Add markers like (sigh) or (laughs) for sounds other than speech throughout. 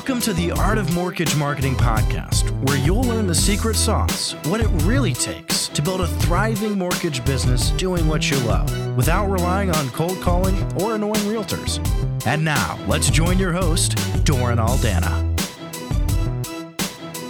Welcome to the Art of Mortgage Marketing podcast, where you'll learn the secret sauce, what it really takes to build a thriving mortgage business doing what you love without relying on cold calling or annoying realtors. And now, let's join your host, Doran Aldana.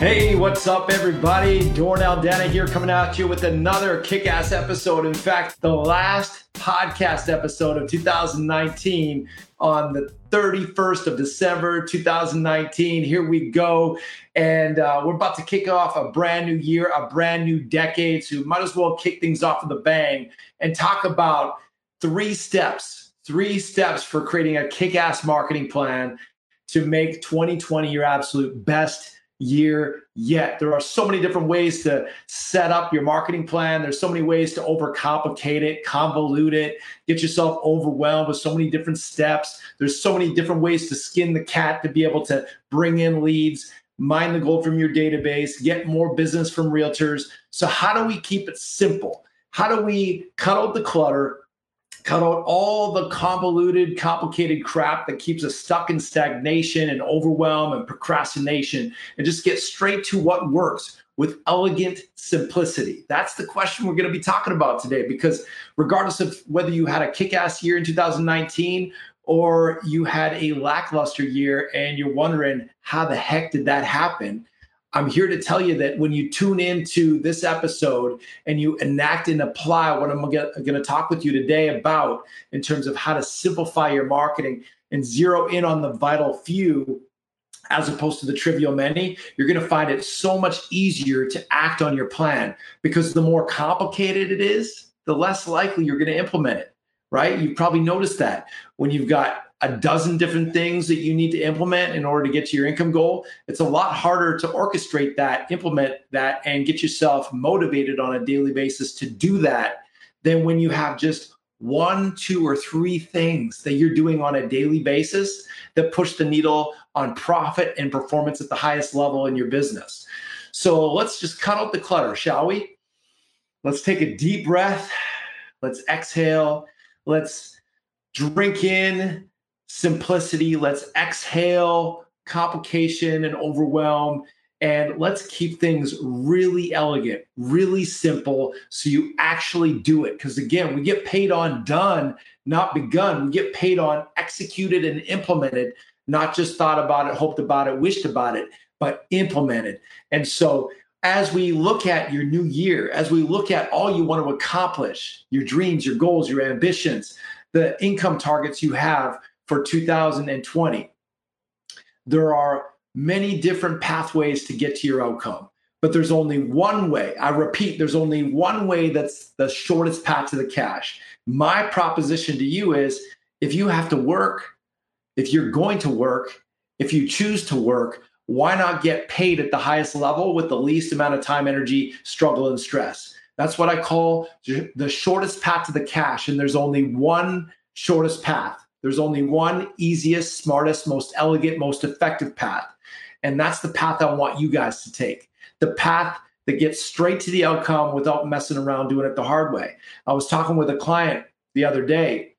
Hey, what's up, everybody? Doran Dana here, coming at you with another kick ass episode. In fact, the last podcast episode of 2019 on the 31st of December 2019. Here we go. And uh, we're about to kick off a brand new year, a brand new decade. So might as well kick things off with a bang and talk about three steps, three steps for creating a kick ass marketing plan to make 2020 your absolute best year yet. There are so many different ways to set up your marketing plan. There's so many ways to overcomplicate it, convolute it, get yourself overwhelmed with so many different steps. There's so many different ways to skin the cat to be able to bring in leads, mine the gold from your database, get more business from realtors. So how do we keep it simple? How do we cut out the clutter, cut out all the convoluted, complicated crap that keeps us stuck in stagnation and overwhelm and procrastination and just get straight to what works with elegant simplicity? That's the question we're going to be talking about today because regardless of whether you had a kick ass year in 2019 or you had a lackluster year and you're wondering how the heck did that happen? I'm here to tell you that when you tune into this episode and you enact and apply what I'm going to talk with you today about in terms of how to simplify your marketing and zero in on the vital few as opposed to the trivial many, you're going to find it so much easier to act on your plan because the more complicated it is, the less likely you're going to implement it, right? You've probably noticed that when you've got a dozen different things that you need to implement in order to get to your income goal, it's a lot harder to orchestrate that, implement that, and get yourself motivated on a daily basis to do that than when you have just one, two, or three things that you're doing on a daily basis that push the needle on profit and performance at the highest level in your business. So let's just cut out the clutter, shall we? Let's take a deep breath. Let's exhale. Let's drink in simplicity. Let's exhale complication and overwhelm. And let's keep things really elegant, really simple, so you actually do it. Because again, we get paid on done, not begun. We get paid on executed and implemented, not just thought about it, hoped about it, wished about it, but implemented. And so, as we look at your new year, as we look at all you want to accomplish, your dreams, your goals, your ambitions, the income targets you have, for 2020. There are many different pathways to get to your outcome, but there's only one way. I repeat, there's only one way that's the shortest path to the cash. My proposition to you is if you have to work, if you're going to work, if you choose to work, why not get paid at the highest level with the least amount of time, energy, struggle, and stress? That's what I call the shortest path to the cash. And there's only one shortest path. There's only one easiest, smartest, most elegant, most effective path. And that's the path I want you guys to take. The path that gets straight to the outcome without messing around doing it the hard way. I was talking with a client the other day,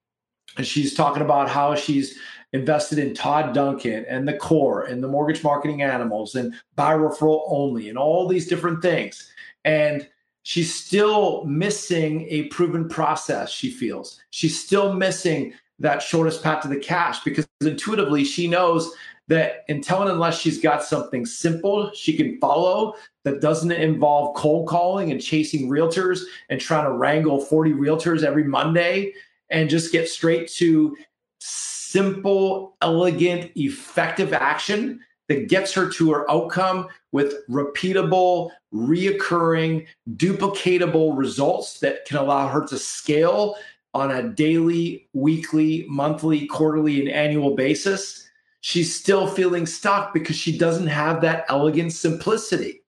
and she's talking about how she's invested in Todd Duncan and the core and the mortgage marketing animals and By Referral Only and all these different things. And she's still missing a proven process, she feels. She's still missing that shortest path to the cash because intuitively she knows that until and unless she's got something simple she can follow that doesn't involve cold calling and chasing realtors and trying to wrangle 40 realtors every Monday and just get straight to simple, elegant, effective action that gets her to her outcome with repeatable, reoccurring, duplicatable results that can allow her to scale on a daily, weekly, monthly, quarterly, and annual basis, she's still feeling stuck because she doesn't have that elegant simplicity.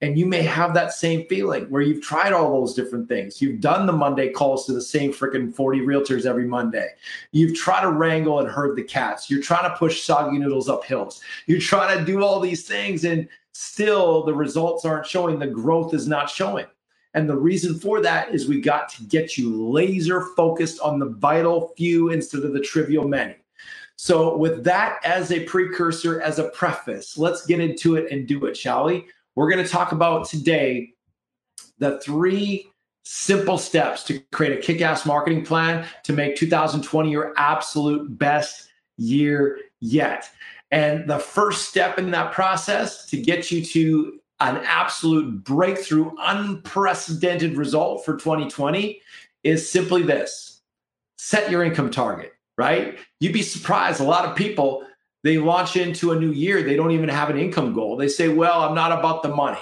And you may have that same feeling where you've tried all those different things. You've done the Monday calls to the same freaking 40 realtors every Monday. You've tried to wrangle and herd the cats. You're trying to push soggy noodles up hills. You're trying to do all these things, and still the results aren't showing. The growth is not showing. And the reason for that is we got to get you laser focused on the vital few instead of the trivial many. So, with that as a precursor, as a preface, let's get into it and do it, shall we? We're going to talk about today the three simple steps to create a kick ass marketing plan to make 2020 your absolute best year yet. And the first step in that process to get you to an absolute breakthrough, unprecedented result for 2020 is simply this set your income target right? You'd be surprised. A lot of people, they launch into a new year, they don't even have an income goal. They say, well, I'm not about the money.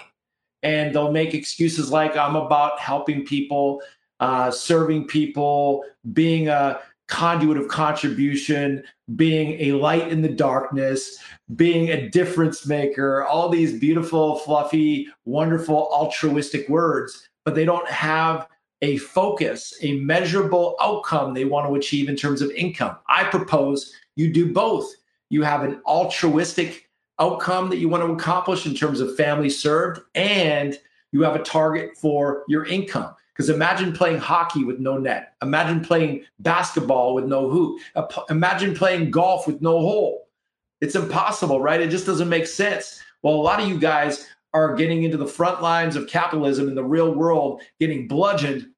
And they'll make excuses like, I'm about helping people, uh, serving people, being a conduit of contribution, being a light in the darkness, being a difference maker, all these beautiful, fluffy, wonderful, altruistic words, but they don't have a focus, a measurable outcome they want to achieve in terms of income. I propose you do both. You have an altruistic outcome that you want to accomplish in terms of family served, and you have a target for your income. Because imagine playing hockey with no net. Imagine playing basketball with no hoop. Imagine playing golf with no hole. It's impossible, right? It just doesn't make sense. Well, a lot of you guys are getting into the front lines of capitalism in the real world, getting bludgeoned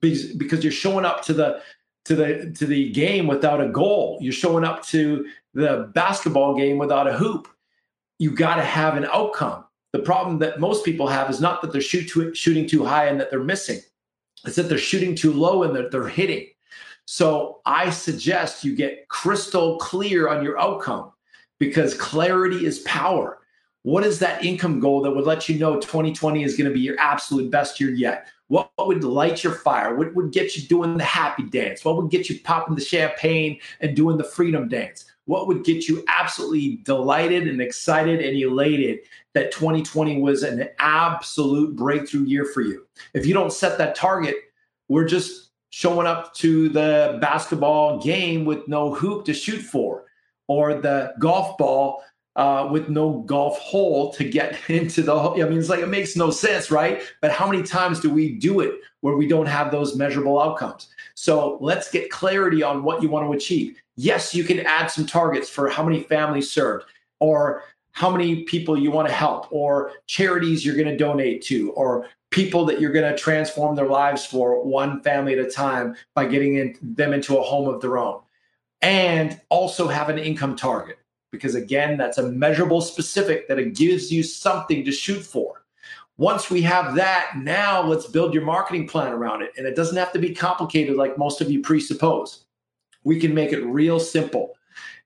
because, because you're showing up to the to the to the game without a goal. You're showing up to the basketball game without a hoop. You got to have an outcome. The problem that most people have is not that they're shoot shooting too high and that they're missing. It's that they're shooting too low and that they're hitting. So I suggest you get crystal clear on your outcome because clarity is power. What is that income goal that would let you know 2020 is going to be your absolute best year yet? What, would light your fire? What would get you doing the happy dance? What would get you popping the champagne and doing the freedom dance? What would get you absolutely delighted and excited and elated that 2020 was an absolute breakthrough year for you? If you don't set that target, we're just showing up to the basketball game with no hoop to shoot for or the golf ball uh, with no golf hole to get (laughs) into the. I mean, it's like it makes no sense, right? But how many times do we do it where we don't have those measurable outcomes? So let's get clarity on what you want to achieve. Yes, you can add some targets for how many families served, or how many people you want to help, or charities you're going to donate to, or people that you're going to transform their lives for one family at a time by getting in, them into a home of their own. And also have an income target because again, that's a measurable specific that it gives you something to shoot for. Once we have that, now let's build your marketing plan around it. And it doesn't have to be complicated like most of you presuppose. We can make it real simple.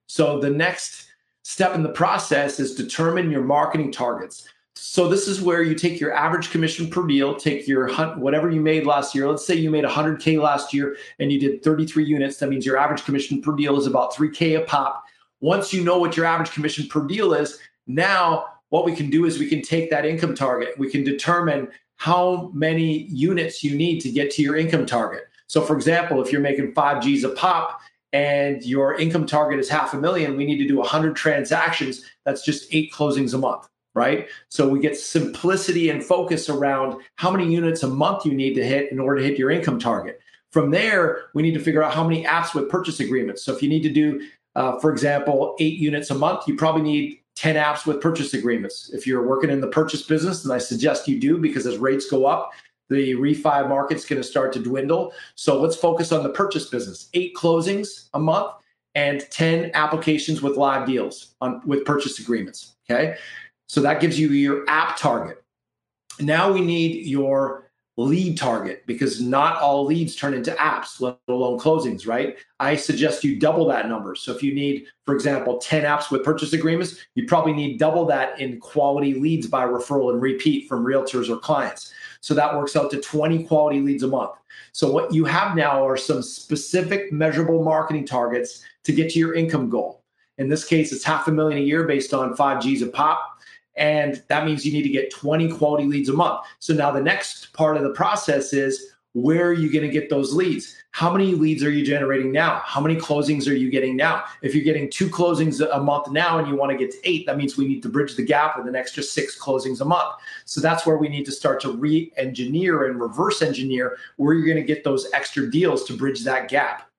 So the next step in the process is determine your marketing targets. So this is where you take your average commission per deal, take your whatever you made last year. Let's say you made 100k last year and you did 33 units. That means your average commission per deal is about 3k a pop. Once you know what your average commission per deal is, now what we can do is we can take that income target. We can determine how many units you need to get to your income target. So, for example, if you're making five G's a pop and your income target is half a million, we need to do 100 transactions. That's just eight closings a month, right? So, we get simplicity and focus around how many units a month you need to hit in order to hit your income target. From there, we need to figure out how many apps with purchase agreements. So, if you need to do uh, for example, eight units a month, you probably need 10 apps with purchase agreements. If you're working in the purchase business, and I suggest you do because as rates go up, the refi market's going to start to dwindle. So let's focus on the purchase business. Eight closings a month and 10 applications with live deals on with purchase agreements. Okay. So that gives you your app target. Now we need your lead target because not all leads turn into apps, let alone closings, right? I suggest you double that number. So if you need, for example, 10 apps with purchase agreements, you probably need double that in quality leads by referral and repeat from realtors or clients. So that works out to 20 quality leads a month. So what you have now are some specific measurable marketing targets to get to your income goal. In this case, it's half a million a year based on five G's of pop and that means you need to get 20 quality leads a month. So now the next part of the process is where are you going to get those leads? How many leads are you generating now? How many closings are you getting now? If you're getting two closings a month now and you want to get to eight, that means we need to bridge the gap with an extra six closings a month. So that's where we need to start to re engineer and reverse engineer where you're going to get those extra deals to bridge that gap.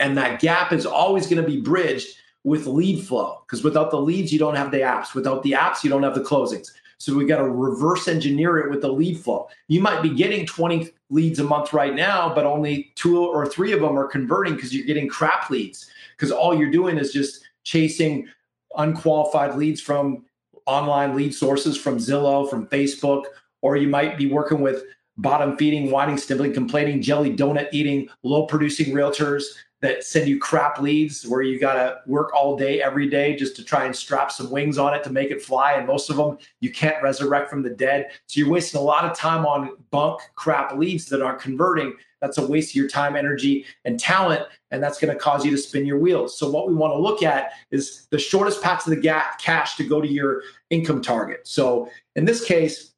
And that gap is always going to be bridged with lead flow because without the leads, you don't have the apps. Without the apps, you don't have the closings. So we got to reverse engineer it with the lead flow. You might be getting 20 leads a month right now, but only two or three of them are converting because you're getting crap leads because all you're doing is just chasing unqualified leads from online lead sources from Zillow, from Facebook, or you might be working with bottom feeding, whining, sniveling, complaining, jelly donut eating, low producing realtors that send you crap leads where you got to work all day every day just to try and strap some wings on it to make it fly. And most of them you can't resurrect from the dead. So you're wasting a lot of time on bunk crap leads that aren't converting. That's a waste of your time energy and talent and that's going to cause you to spin your wheels. So what we want to look at is the shortest path to the gap cash to go to your income target. So in this case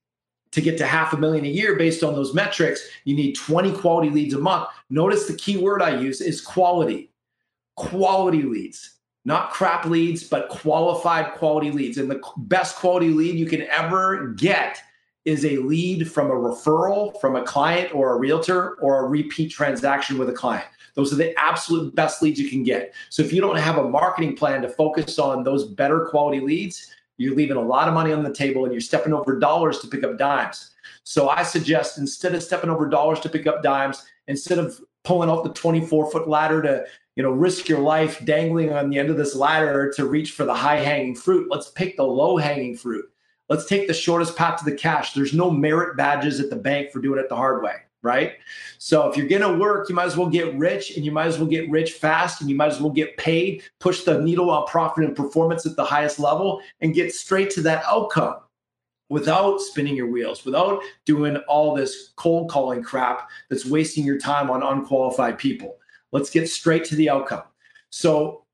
to get to half a million a year based on those metrics, you need 20 quality leads a month. Notice the key word I use is quality. Quality leads, not crap leads, but qualified quality leads. And the best quality lead you can ever get is a lead from a referral from a client or a realtor or a repeat transaction with a client. Those are the absolute best leads you can get. So if you don't have a marketing plan to focus on those better quality leads, you're leaving a lot of money on the table and you're stepping over dollars to pick up dimes. So I suggest instead of stepping over dollars to pick up dimes, instead of pulling off the 24 foot ladder to you know risk your life dangling on the end of this ladder to reach for the high hanging fruit let's pick the low hanging fruit. Let's take the shortest path to the cash. There's no merit badges at the bank for doing it the hard way right? So if you're going to work, you might as well get rich and you might as well get rich fast and you might as well get paid, push the needle on profit and performance at the highest level and get straight to that outcome without spinning your wheels, without doing all this cold calling crap that's wasting your time on unqualified people. Let's get straight to the outcome. So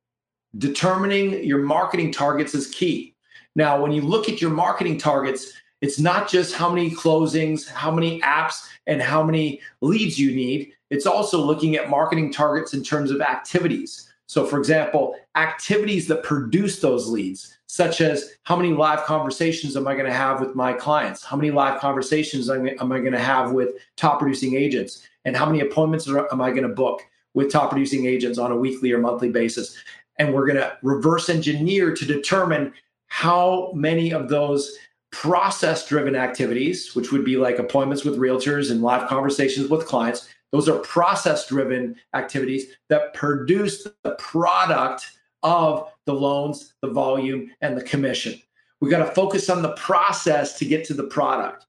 determining your marketing targets is key. Now, when you look at your marketing targets, it's not just how many closings, how many apps, and how many leads you need. It's also looking at marketing targets in terms of activities. So, for example, activities that produce those leads, such as how many live conversations am I going to have with my clients? How many live conversations am I going to have with top producing agents? And how many appointments am I going to book with top producing agents on a weekly or monthly basis? And we're going to reverse engineer to determine how many of those process driven activities, which would be like appointments with realtors and live conversations with clients. Those are process driven activities that produce the product of the loans, the volume, and the commission. We got to focus on the process to get to the product.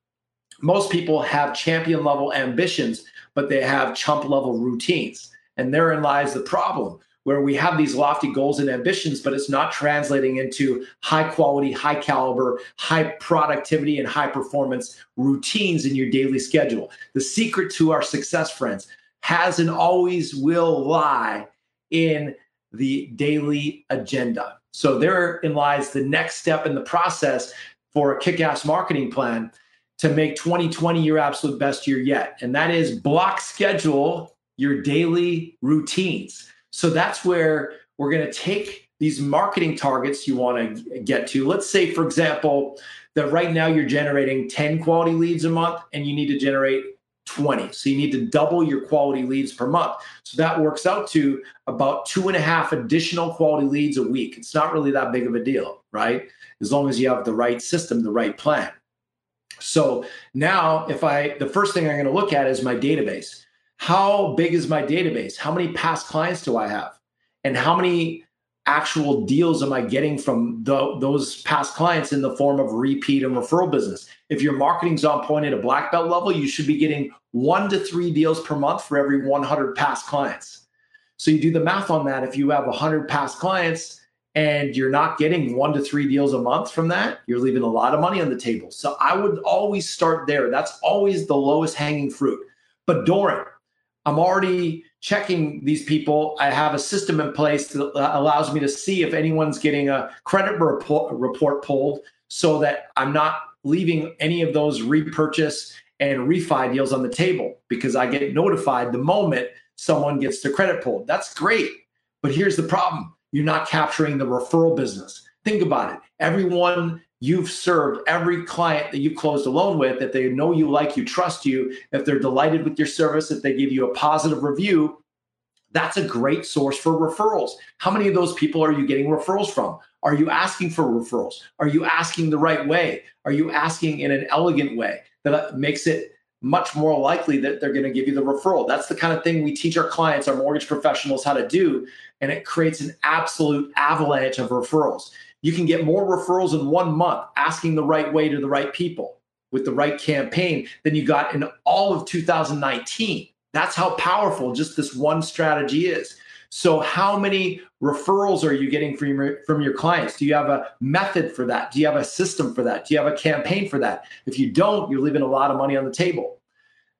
Most people have champion level ambitions, but they have chump level routines. And therein lies the problem where we have these lofty goals and ambitions, but it's not translating into high quality, high caliber, high productivity, and high performance routines in your daily schedule. The secret to our success, friends, has and always will lie in the daily agenda. So therein lies the next step in the process for a kick ass marketing plan to make 2020 your absolute best year yet. And that is block schedule your daily routines. So that's where we're going to take these marketing targets you want to get to. Let's say, for example, that right now you're generating 10 quality leads a month and you need to generate 20. So you need to double your quality leads per month. So that works out to about two and a half additional quality leads a week. It's not really that big of a deal, right? As long as you have the right system, the right plan. So now, if I, the first thing I'm going to look at is my database how big is my database? How many past clients do I have? And how many actual deals am I getting from the, those past clients in the form of repeat and referral business? If your marketing's on point at a black belt level, you should be getting one to three deals per month for every 100 past clients. So you do the math on that. If you have 100 past clients and you're not getting one to three deals a month from that, you're leaving a lot of money on the table. So I would always start there. That's always the lowest hanging fruit. But Doran, I'm already checking these people. I have a system in place that allows me to see if anyone's getting a credit report, report pulled so that I'm not leaving any of those repurchase and refi deals on the table because I get notified the moment someone gets their credit pulled. That's great. But here's the problem you're not capturing the referral business. Think about it. Everyone you've served every client that you've closed a loan with, that they know you, like you, trust you, if they're delighted with your service, if they give you a positive review, That's a great source for referrals. How many of those people are you getting referrals from? Are you asking for referrals? Are you asking the right way? Are you asking in an elegant way that makes it much more likely that they're going to give you the referral? That's the kind of thing we teach our clients, our mortgage professionals, how to do. And it creates an absolute avalanche of referrals. You can get more referrals in one month asking the right way to the right people with the right campaign than you got in all of 2019. That's how powerful just this one strategy is. So, how many referrals are you getting from your, from your clients? Do you have a method for that? Do you have a system for that? Do you have a campaign for that? If you don't, you're leaving a lot of money on the table.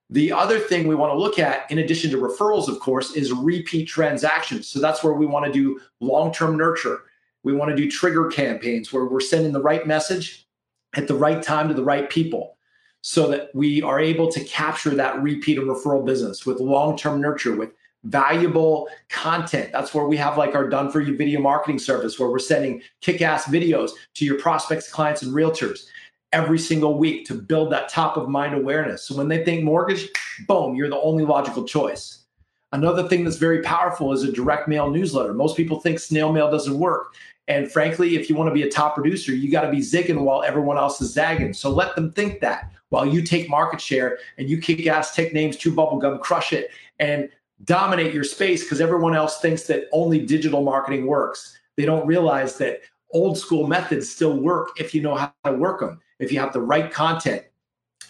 The other thing we want to look at, in addition to referrals, of course, is repeat transactions. So, that's where we want to do long term nurture. We want to do trigger campaigns where we're sending the right message at the right time to the right people so that we are able to capture that repeat and referral business with long term nurture, with valuable content. That's where we have like our done for you video marketing service where we're sending kick ass videos to your prospects, clients, and realtors every single week to build that top of mind awareness. So when they think mortgage, boom, you're the only logical choice. Another thing that's very powerful is a direct mail newsletter. Most people think snail mail doesn't work. And frankly, if you want to be a top producer, you got to be zigging while everyone else is zagging. So let them think that while you take market share and you kick ass, take names, chew bubblegum, crush it, and dominate your space because everyone else thinks that only digital marketing works. They don't realize that old school methods still work if you know how to work them, if you have the right content,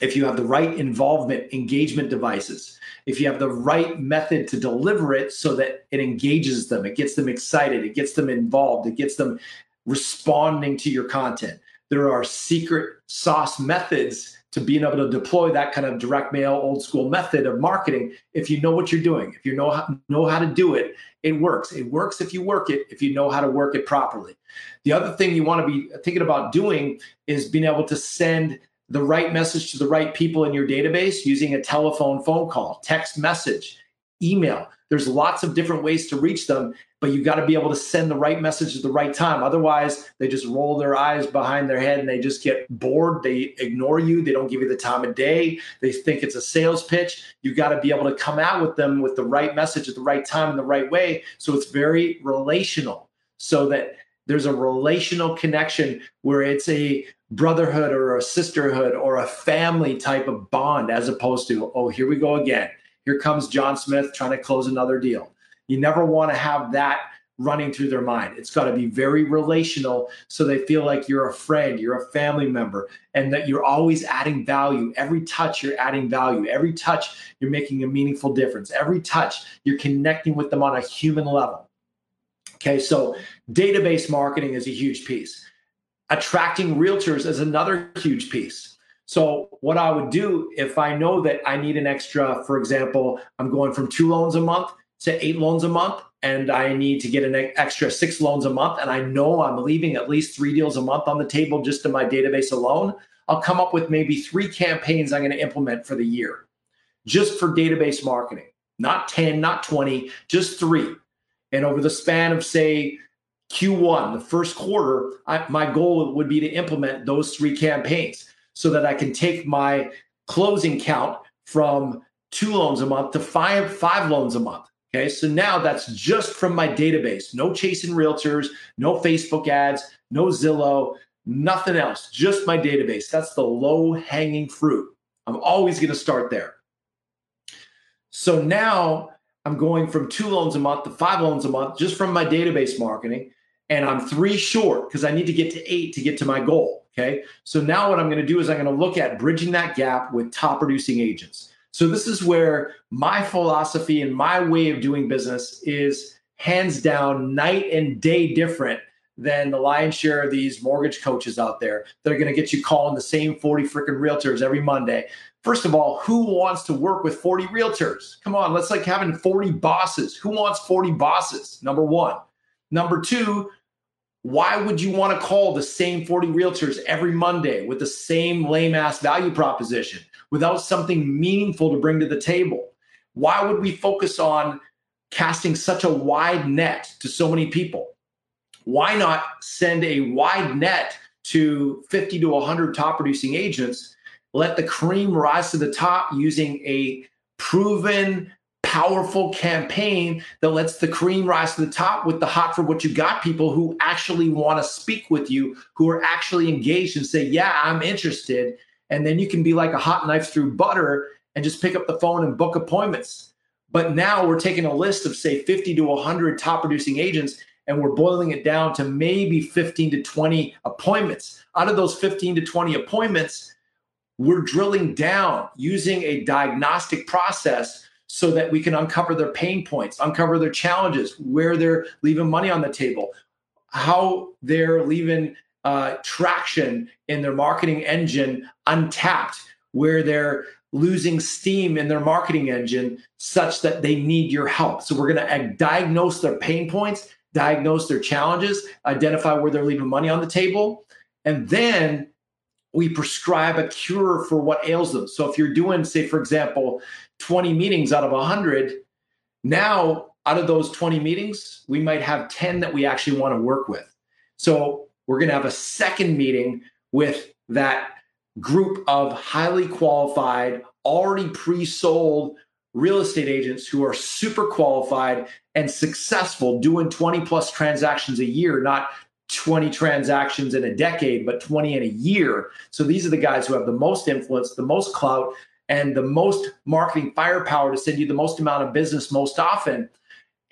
if you have the right involvement, engagement devices, if you have the right method to deliver it so that it engages them, it gets them excited, it gets them involved, it gets them responding to your content. There are secret sauce methods to being able to deploy that kind of direct mail old school method of marketing. If you know what you're doing if you know how, know how to do it it works. It works if you work it if you know how to work it properly. The other thing you want to be thinking about doing is being able to send the right message to the right people in your database using a telephone phone call text message email there's lots of different ways to reach them but you've got to be able to send the right message at the right time. Otherwise, they just roll their eyes behind their head and they just get bored. They ignore you. They don't give you the time of day. They think it's a sales pitch. You've got to be able to come out with them with the right message at the right time in the right way. So it's very relational so that there's a relational connection where it's a brotherhood or a sisterhood or a family type of bond as opposed to, oh, here we go again. Here comes John Smith trying to close another deal you never want to have that running through their mind. It's got to be very relational so they feel like you're a friend, you're a family member, and that you're always adding value. Every touch, you're adding value. Every touch, you're making a meaningful difference. Every touch, you're connecting with them on a human level. Okay, so database marketing is a huge piece. Attracting realtors is another huge piece. So, what I would do if I know that I need an extra, for example, I'm going from two loans a month to eight loans a month and I need to get an extra six loans a month, and I know I'm leaving at least three deals a month on the table just in my database alone, I'll come up with maybe three campaigns I'm going to implement for the year just for database marketing. Not 10, not 20, just three. And over the span of, say, Q1, the first quarter, I, my goal would be to implement those three campaigns so that I can take my closing count from two loans a month to five, five loans a month Okay, so now that's just from my database. No chasing realtors, no Facebook ads, no Zillow, nothing else, just my database. That's the low hanging fruit. I'm always going to start there. So now I'm going from two loans a month to five loans a month just from my database marketing. And I'm three short because I need to get to eight to get to my goal. Okay. So now what I'm going to do is I'm going to look at bridging that gap with top producing agents. So this is where my philosophy and my way of doing business is hands down night and day different than the lion's share of these mortgage coaches out there that are going to get you calling the same 40 freaking realtors every Monday. First of all, who wants to work with 40 realtors? Come on, let's like having 40 bosses. Who wants 40 bosses? Number 1. Number 2, why would you want to call the same 40 realtors every Monday with the same lame ass value proposition? without something meaningful to bring to the table? Why would we focus on casting such a wide net to so many people? Why not send a wide net to 50 to 100 top producing agents? Let the cream rise to the top using a proven powerful campaign that lets the cream rise to the top with the hot for what you got people who actually want to speak with you, who are actually engaged and say, Yeah, I'm interested. And then you can be like a hot knife through butter and just pick up the phone and book appointments. But now we're taking a list of, say, 50 to 100 top producing agents and we're boiling it down to maybe 15 to 20 appointments. Out of those 15 to 20 appointments, we're drilling down using a diagnostic process so that we can uncover their pain points, uncover their challenges, where they're leaving money on the table, how they're leaving uh, traction in their marketing engine untapped, where they're losing steam in their marketing engine such that they need your help. So we're going to diagnose their pain points, diagnose their challenges, identify where they're leaving money on the table, and then we prescribe a cure for what ails them. So if you're doing, say, for example, 20 meetings out of 100, now out of those 20 meetings, we might have 10 that we actually want to work with. So we're going to have a second meeting with that group of highly qualified, already pre sold real estate agents who are super qualified and successful doing 20 plus transactions a year, not 20 transactions in a decade, but 20 in a year. So these are the guys who have the most influence, the most clout, and the most marketing firepower to send you the most amount of business most often.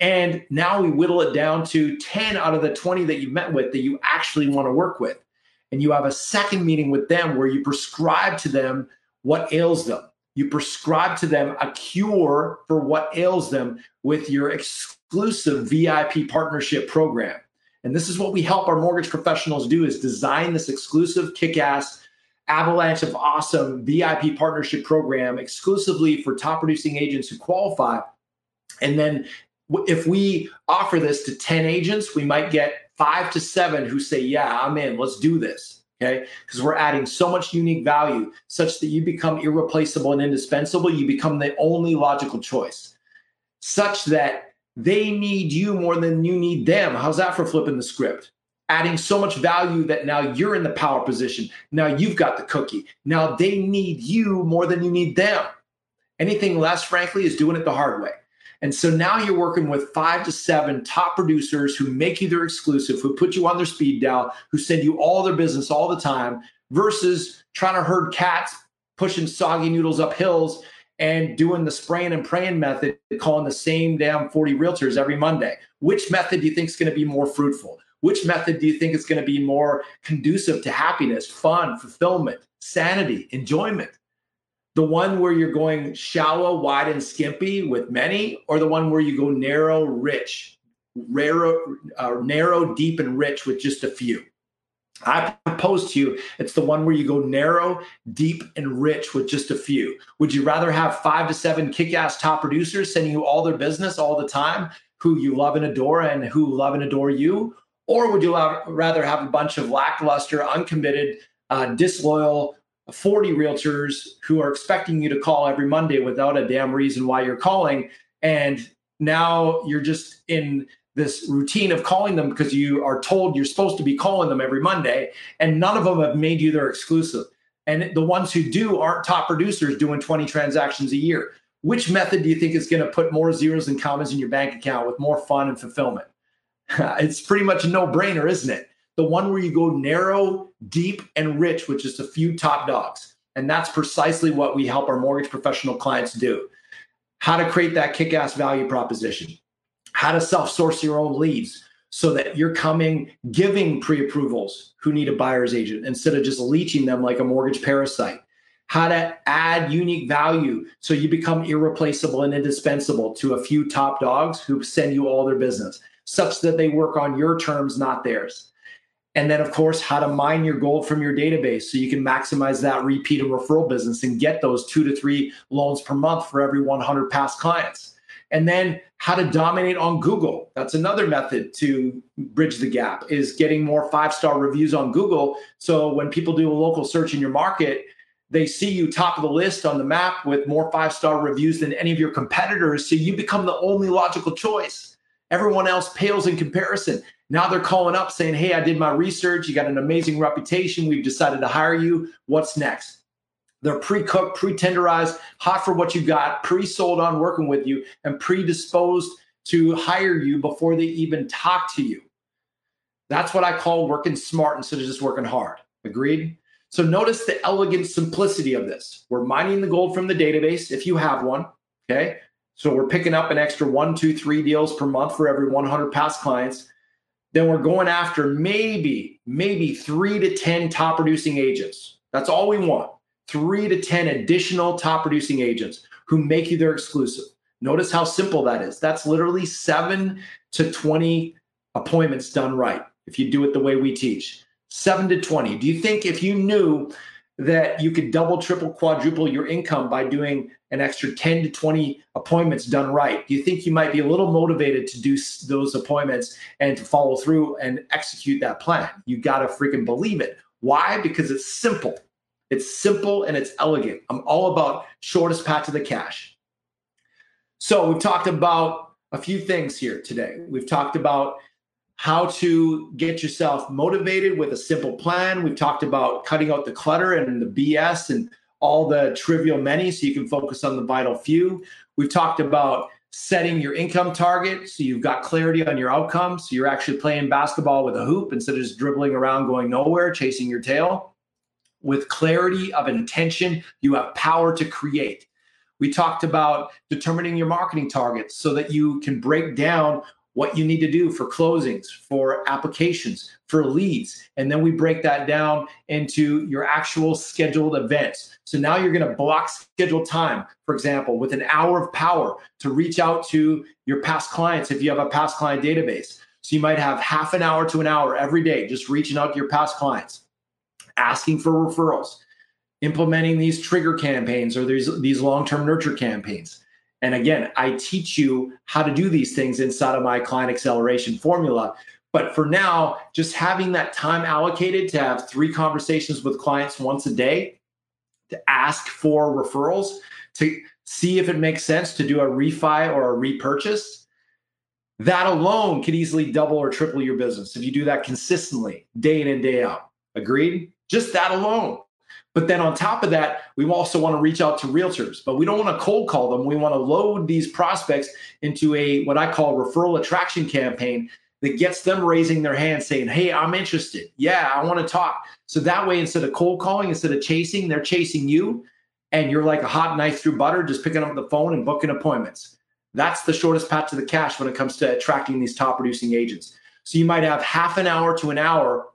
And now we whittle it down to 10 out of the 20 that you've met with that you actually want to work with. And you have a second meeting with them where you prescribe to them what ails them. You prescribe to them a cure for what ails them with your exclusive VIP partnership program. And this is what we help our mortgage professionals do is design this exclusive kick-ass avalanche of awesome VIP partnership program exclusively for top producing agents who qualify. And then if we offer this to 10 agents, we might get five to seven who say, Yeah, I'm in, let's do this. Okay. Because we're adding so much unique value such that you become irreplaceable and indispensable. You become the only logical choice, such that they need you more than you need them. How's that for flipping the script? Adding so much value that now you're in the power position. Now you've got the cookie. Now they need you more than you need them. Anything less, frankly, is doing it the hard way. And so now you're working with five to seven top producers who make you their exclusive, who put you on their speed dial, who send you all their business all the time, versus trying to herd cats, pushing soggy noodles up hills and doing the spraying and praying method, calling the same damn 40 realtors every Monday. Which method do you think is going to be more fruitful? Which method do you think is going to be more conducive to happiness, fun, fulfillment, sanity, enjoyment? the one where you're going shallow, wide, and skimpy with many, or the one where you go narrow, rich, narrow, uh, narrow, deep, and rich with just a few. I propose to you, it's the one where you go narrow, deep, and rich with just a few. Would you rather have five to seven kick ass top producers sending you all their business all the time, who you love and adore and who love and adore you? Or would you rather have a bunch of lackluster, uncommitted, uh, disloyal, 40 realtors who are expecting you to call every Monday without a damn reason why you're calling. And now you're just in this routine of calling them because you are told you're supposed to be calling them every Monday, and none of them have made you their exclusive. And the ones who do aren't top producers doing 20 transactions a year. Which method do you think is going to put more zeros and commas in your bank account with more fun and fulfillment? (laughs) it's pretty much a no brainer, isn't it? the one where you go narrow, deep, and rich with just a few top dogs. And that's precisely what we help our mortgage professional clients do. How to create that kick ass value proposition, how to self source your own leads so that you're coming giving pre approvals who need a buyer's agent instead of just leeching them like a mortgage parasite. How to add unique value so you become irreplaceable and indispensable to a few top dogs who send you all their business, such that they work on your terms, not theirs and then, of course, how to mine your gold from your database so you can maximize that repeat and referral business and get those two to three loans per month for every 100 past clients. And then how to dominate on Google. That's another method to bridge the gap is getting more five-star reviews on Google. So when people do a local search in your market, they see you top of the list on the map with more five-star reviews than any of your competitors. So you become the only logical choice. Everyone else pales in comparison. Now they're calling up saying, Hey, I did my research. You got an amazing reputation. We've decided to hire you. What's next? They're pre-cooked, pre-tenderized, hot for what you got, pre-sold on working with you, and predisposed to hire you before they even talk to you. That's what I call working smart instead of just working hard. Agreed? So notice the elegant simplicity of this. We're mining the gold from the database if you have one. Okay. So we're picking up an extra one, two, three deals per month for every 100 past clients. Then we're going after maybe, maybe three to 10 top producing agents. That's all we want. Three to 10 additional top producing agents who make you their exclusive. Notice how simple that is. That's literally seven to 20 appointments done right if you do it the way we teach. Seven to 20. Do you think if you knew that you could double, triple, quadruple your income by doing an extra 10 to 20 appointments done right, do you think you might be a little motivated to do those appointments and to follow through and execute that plan? You got to freaking believe it. Why? Because it's simple. It's simple and it's elegant. I'm all about shortest path to the cash. So we've talked about a few things here today. We've talked about how to get yourself motivated with a simple plan. We've talked about cutting out the clutter and the BS and all the trivial many so you can focus on the vital few. We've talked about setting your income target so you've got clarity on your outcomes. So you're actually playing basketball with a hoop instead of just dribbling around going nowhere, chasing your tail. With clarity of intention, you have power to create. We talked about determining your marketing targets so that you can break down what you need to do for closings, for applications, for leads. And then we break that down into your actual scheduled events. So now you're going to block scheduled time, for example, with an hour of power to reach out to your past clients if you have a past client database. So you might have half an hour to an hour every day just reaching out to your past clients, asking for referrals, implementing these trigger campaigns or these, these long term nurture campaigns and again, I teach you how to do these things inside of my client acceleration formula. But for now, just having that time allocated to have three conversations with clients once a day, to ask for referrals, to see if it makes sense to do a refi or a repurchase, that alone could easily double or triple your business if you do that consistently, day in and day out. Agreed? Just that alone. But then on top of that, we also want to reach out to realtors, but we don't want to cold call them. We want to load these prospects into a what I call referral attraction campaign that gets them raising their hand saying, Hey, I'm interested. Yeah, I want to talk. So that way, instead of cold calling, instead of chasing, they're chasing you. And you're like a hot knife through butter, just picking up the phone and booking appointments. That's the shortest path to the cash when it comes to attracting these top producing agents. So you might have half an hour to an hour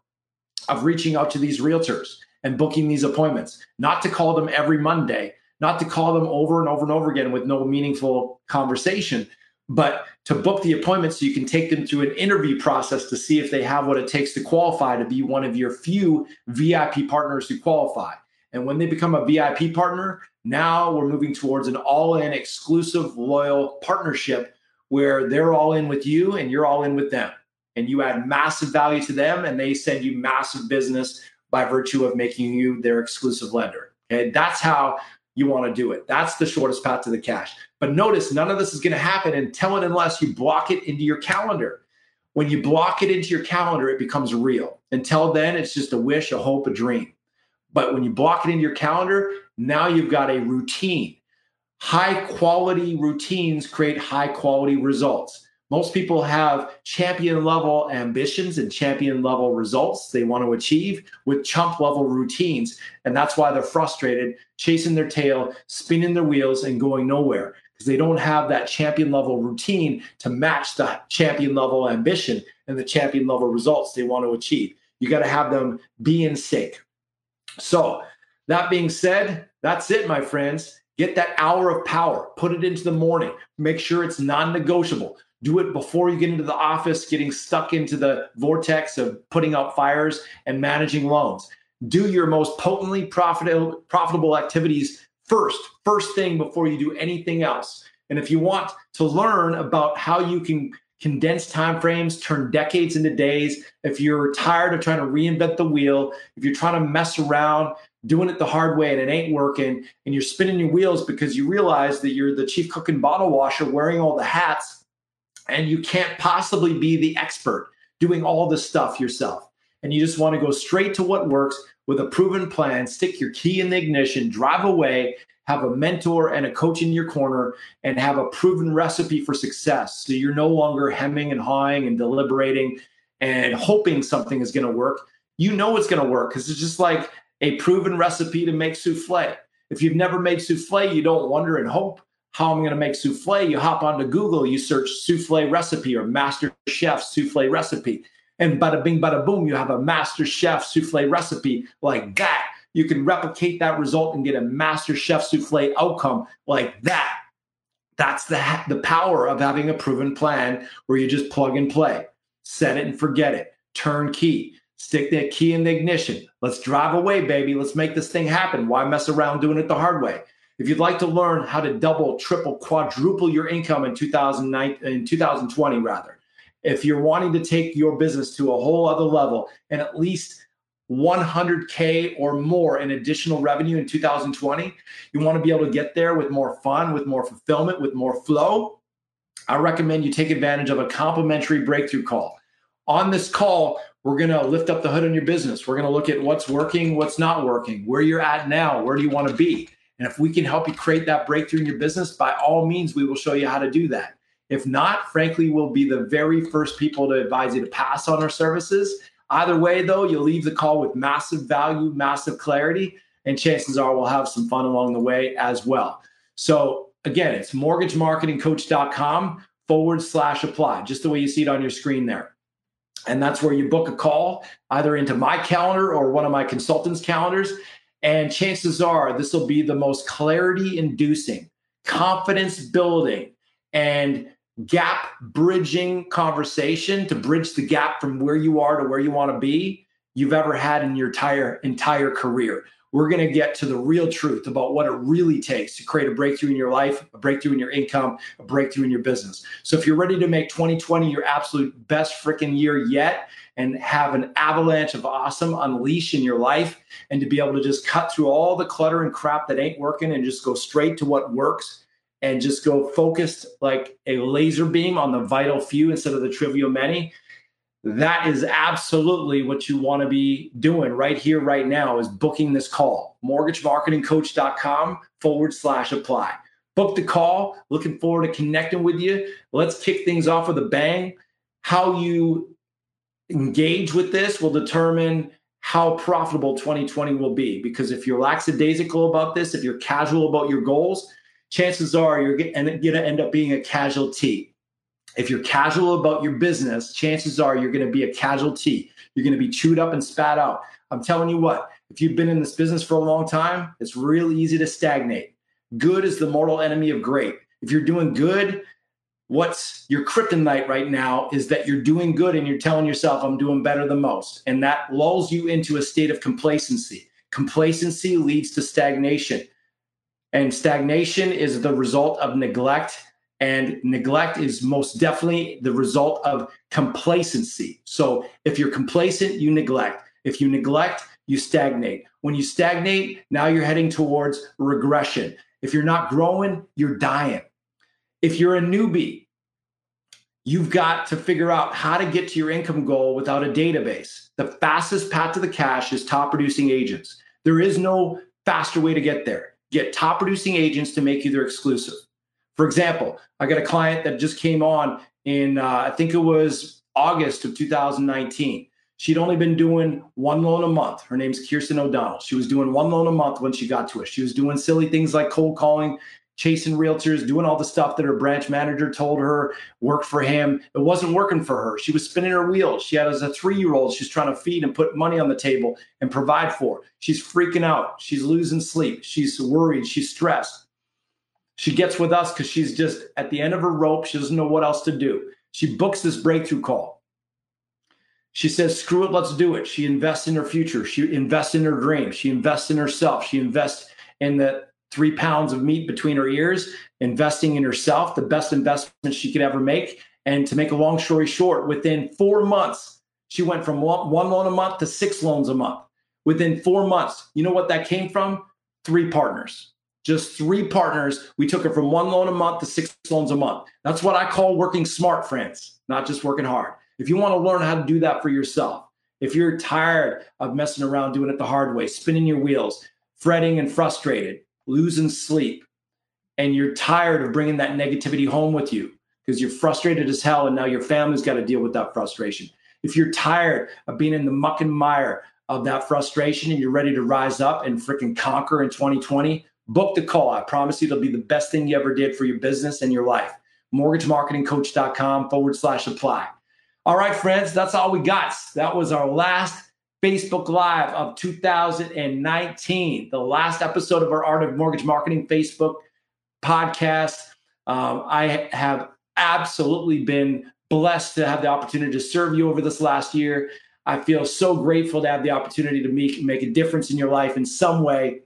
of reaching out to these realtors and booking these appointments, not to call them every Monday, not to call them over and over and over again with no meaningful conversation, but to book the appointment so you can take them through an interview process to see if they have what it takes to qualify to be one of your few VIP partners who qualify. And when they become a VIP partner, now we're moving towards an all in exclusive loyal partnership where they're all in with you and you're all in with them. And you add massive value to them and they send you massive business by virtue of making you their exclusive lender. Okay, that's how you want to do it. That's the shortest path to the cash. But notice none of this is going to happen until and unless you block it into your calendar. When you block it into your calendar, it becomes real. Until then, it's just a wish, a hope, a dream. But when you block it into your calendar, now you've got a routine. High quality routines create high quality results. Most people have champion level ambitions and champion level results they want to achieve with chump level routines. And that's why they're frustrated, chasing their tail, spinning their wheels, and going nowhere because they don't have that champion level routine to match the champion level ambition and the champion level results they want to achieve. You got to have them be in sync. So, that being said, that's it, my friends. Get that hour of power, put it into the morning, make sure it's non negotiable. Do it before you get into the office, getting stuck into the vortex of putting out fires and managing loans. Do your most potently profitable, profitable activities first, first thing before you do anything else. And if you want to learn about how you can condense time frames, turn decades into days, if you're tired of trying to reinvent the wheel, if you're trying to mess around, doing it the hard way and it ain't working, and you're spinning your wheels because you realize that you're the chief cook and bottle washer wearing all the hats and you can't possibly be the expert doing all this stuff yourself. and you just want to go straight to what works with a proven plan, stick your key in the ignition, drive away, have a mentor and a coach in your corner, and have a proven recipe for success. So you're no longer hemming and hawing and deliberating and hoping something is going to work. You know it's going to work because it's just like a proven recipe to make souffle. If you've never made souffle, you don't wonder and hope how am I'm going to make souffle. You hop onto Google, you search souffle recipe or master chef souffle recipe. And bada bing, bada boom, you have a master chef souffle recipe like that. You can replicate that result and get a master chef souffle outcome like that. That's the, the power of having a proven plan where you just plug and play, set it and forget it, turn key, stick that key in the ignition. Let's drive away, baby. Let's make this thing happen. Why mess around doing it the hard way? If you'd like to learn how to double, triple, quadruple your income in 2009, in 2020, rather, if you're wanting to take your business to a whole other level and at least 100K or more in additional revenue in 2020, you want to be able to get there with more fun, with more fulfillment, with more flow. I recommend you take advantage of a complimentary breakthrough call. On this call, we're going to lift up the hood on your business. We're going to look at what's working, what's not working, where you're at now, where do you want to be. And if we can help you create that breakthrough in your business, by all means, we will show you how to do that. If not, frankly, we'll be the very first people to advise you to pass on our services. Either way, though, you'll leave the call with massive value, massive clarity, and chances are we'll have some fun along the way as well. So, again, it's mortgagemarketingcoach.com forward slash apply, just the way you see it on your screen there. And that's where you book a call either into my calendar or one of my consultants' calendars. And chances are this will be the most clarity inducing, confidence building, and gap bridging conversation to bridge the gap from where you are to where you want to be you've ever had in your entire entire career. We're going to get to the real truth about what it really takes to create a breakthrough in your life, a breakthrough in your income, a breakthrough in your business. So if you're ready to make 2020 your absolute best freaking year yet and have an avalanche of awesome unleash in your life and to be able to just cut through all the clutter and crap that ain't working and just go straight to what works and just go focused like a laser beam on the vital few instead of the trivial many that is absolutely what you want to be doing right here right now is booking this call. mortgagemarketingcoach.com forward slash apply. Book the call looking forward to connecting with you. Let's kick things off with a bang. How you engage with this will determine how profitable 2020 will be because if you're lackadaisical about this if you're casual about your goals chances are you're going to end up being a casualty. If you're casual about your business, chances are you're going to be a casualty. You're going to be chewed up and spat out. I'm telling you what, if you've been in this business for a long time, it's really easy to stagnate. Good is the mortal enemy of great. If you're doing good, what's your kryptonite right now is that you're doing good and you're telling yourself, I'm doing better than most. And that lulls you into a state of complacency. Complacency leads to stagnation. And stagnation is the result of neglect. And neglect is most definitely the result of complacency. So if you're complacent, you neglect. If you neglect, you stagnate. When you stagnate, now you're heading towards regression. If you're not growing, you're dying. If you're a newbie, you've got to figure out how to get to your income goal without a database. The fastest path to the cash is top producing agents. There is no faster way to get there get top producing agents to make you their exclusive. For example, I got a client that just came on in, uh, I think it was August of 2019. She'd only been doing one loan a month. Her name's Kirsten O'Donnell. She was doing one loan a month when she got to us. She was doing silly things like cold calling, chasing realtors, doing all the stuff that her branch manager told her worked for him. It wasn't working for her. She was spinning her wheels. She had as a three year old, she's trying to feed and put money on the table and provide for. She's freaking out. She's losing sleep. She's worried. She's stressed. She gets with us because she's just at the end of her rope. She doesn't know what else to do. She books this breakthrough call. She says, screw it, let's do it. She invests in her future. She invests in her dream. She invests in herself. She invests in the three pounds of meat between her ears, investing in herself, the best investment she could ever make. And to make a long story short, within four months, she went from one, loan a month to six loans a month. Within four months, you know what that came from? Three partners. Just three partners. We took her from one loan a month to six loans a month. That's what I call working smart, friends, not just working hard. If you want to learn how to do that for yourself, if you're tired of messing around doing it the hard way, spinning your wheels, fretting and frustrated, losing sleep, and you're tired of bringing that negativity home with you because you're frustrated as hell and now your family's got to deal with that frustration. If you're tired of being in the muck and mire of that frustration and you're ready to rise up and freaking conquer in 2020, book the call. I promise you it'll be the best thing you ever did for your business and your life. MortgageMarketingCoach.com forward slash apply. All right, friends, that's all we got. That was our last Facebook Live of 2019, the last episode of our Art of Mortgage Marketing Facebook podcast. Um, I have absolutely been blessed to have the opportunity to serve you over this last year. I feel so grateful to have the opportunity to make, make a difference in your life in some way,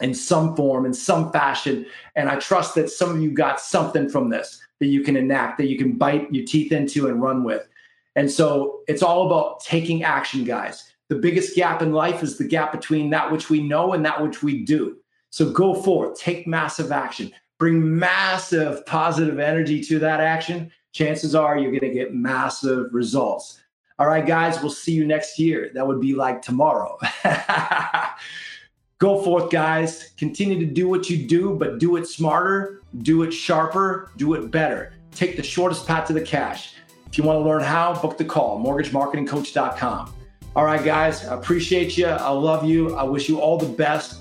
in some form, in some fashion. And I trust that some of you got something from this that you can enact, that you can bite your teeth into and run with. And so it's all about taking action, guys. The biggest gap in life is the gap between that which we know and that which we do. So go forth, take massive action, bring massive positive energy to that action. Chances are you're going to get massive results. All right, guys, we'll see you next year. That would be like tomorrow. (laughs) Go forth, guys. Continue to do what you do, but do it smarter, do it sharper, do it better. Take the shortest path to the cash. If you want to learn how, book the call, mortgagemarketingcoach.com. All right, guys, I appreciate you. I love you. I wish you all the best.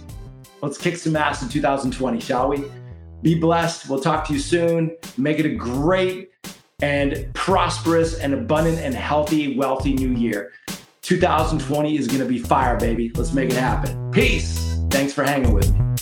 Let's kick some ass in 2020, shall we? Be blessed. We'll talk to you soon. Make it a great and prosperous and abundant and healthy, wealthy new year. 2020 is going to be fire, baby. Let's make it happen. Peace. Thanks for hanging with me.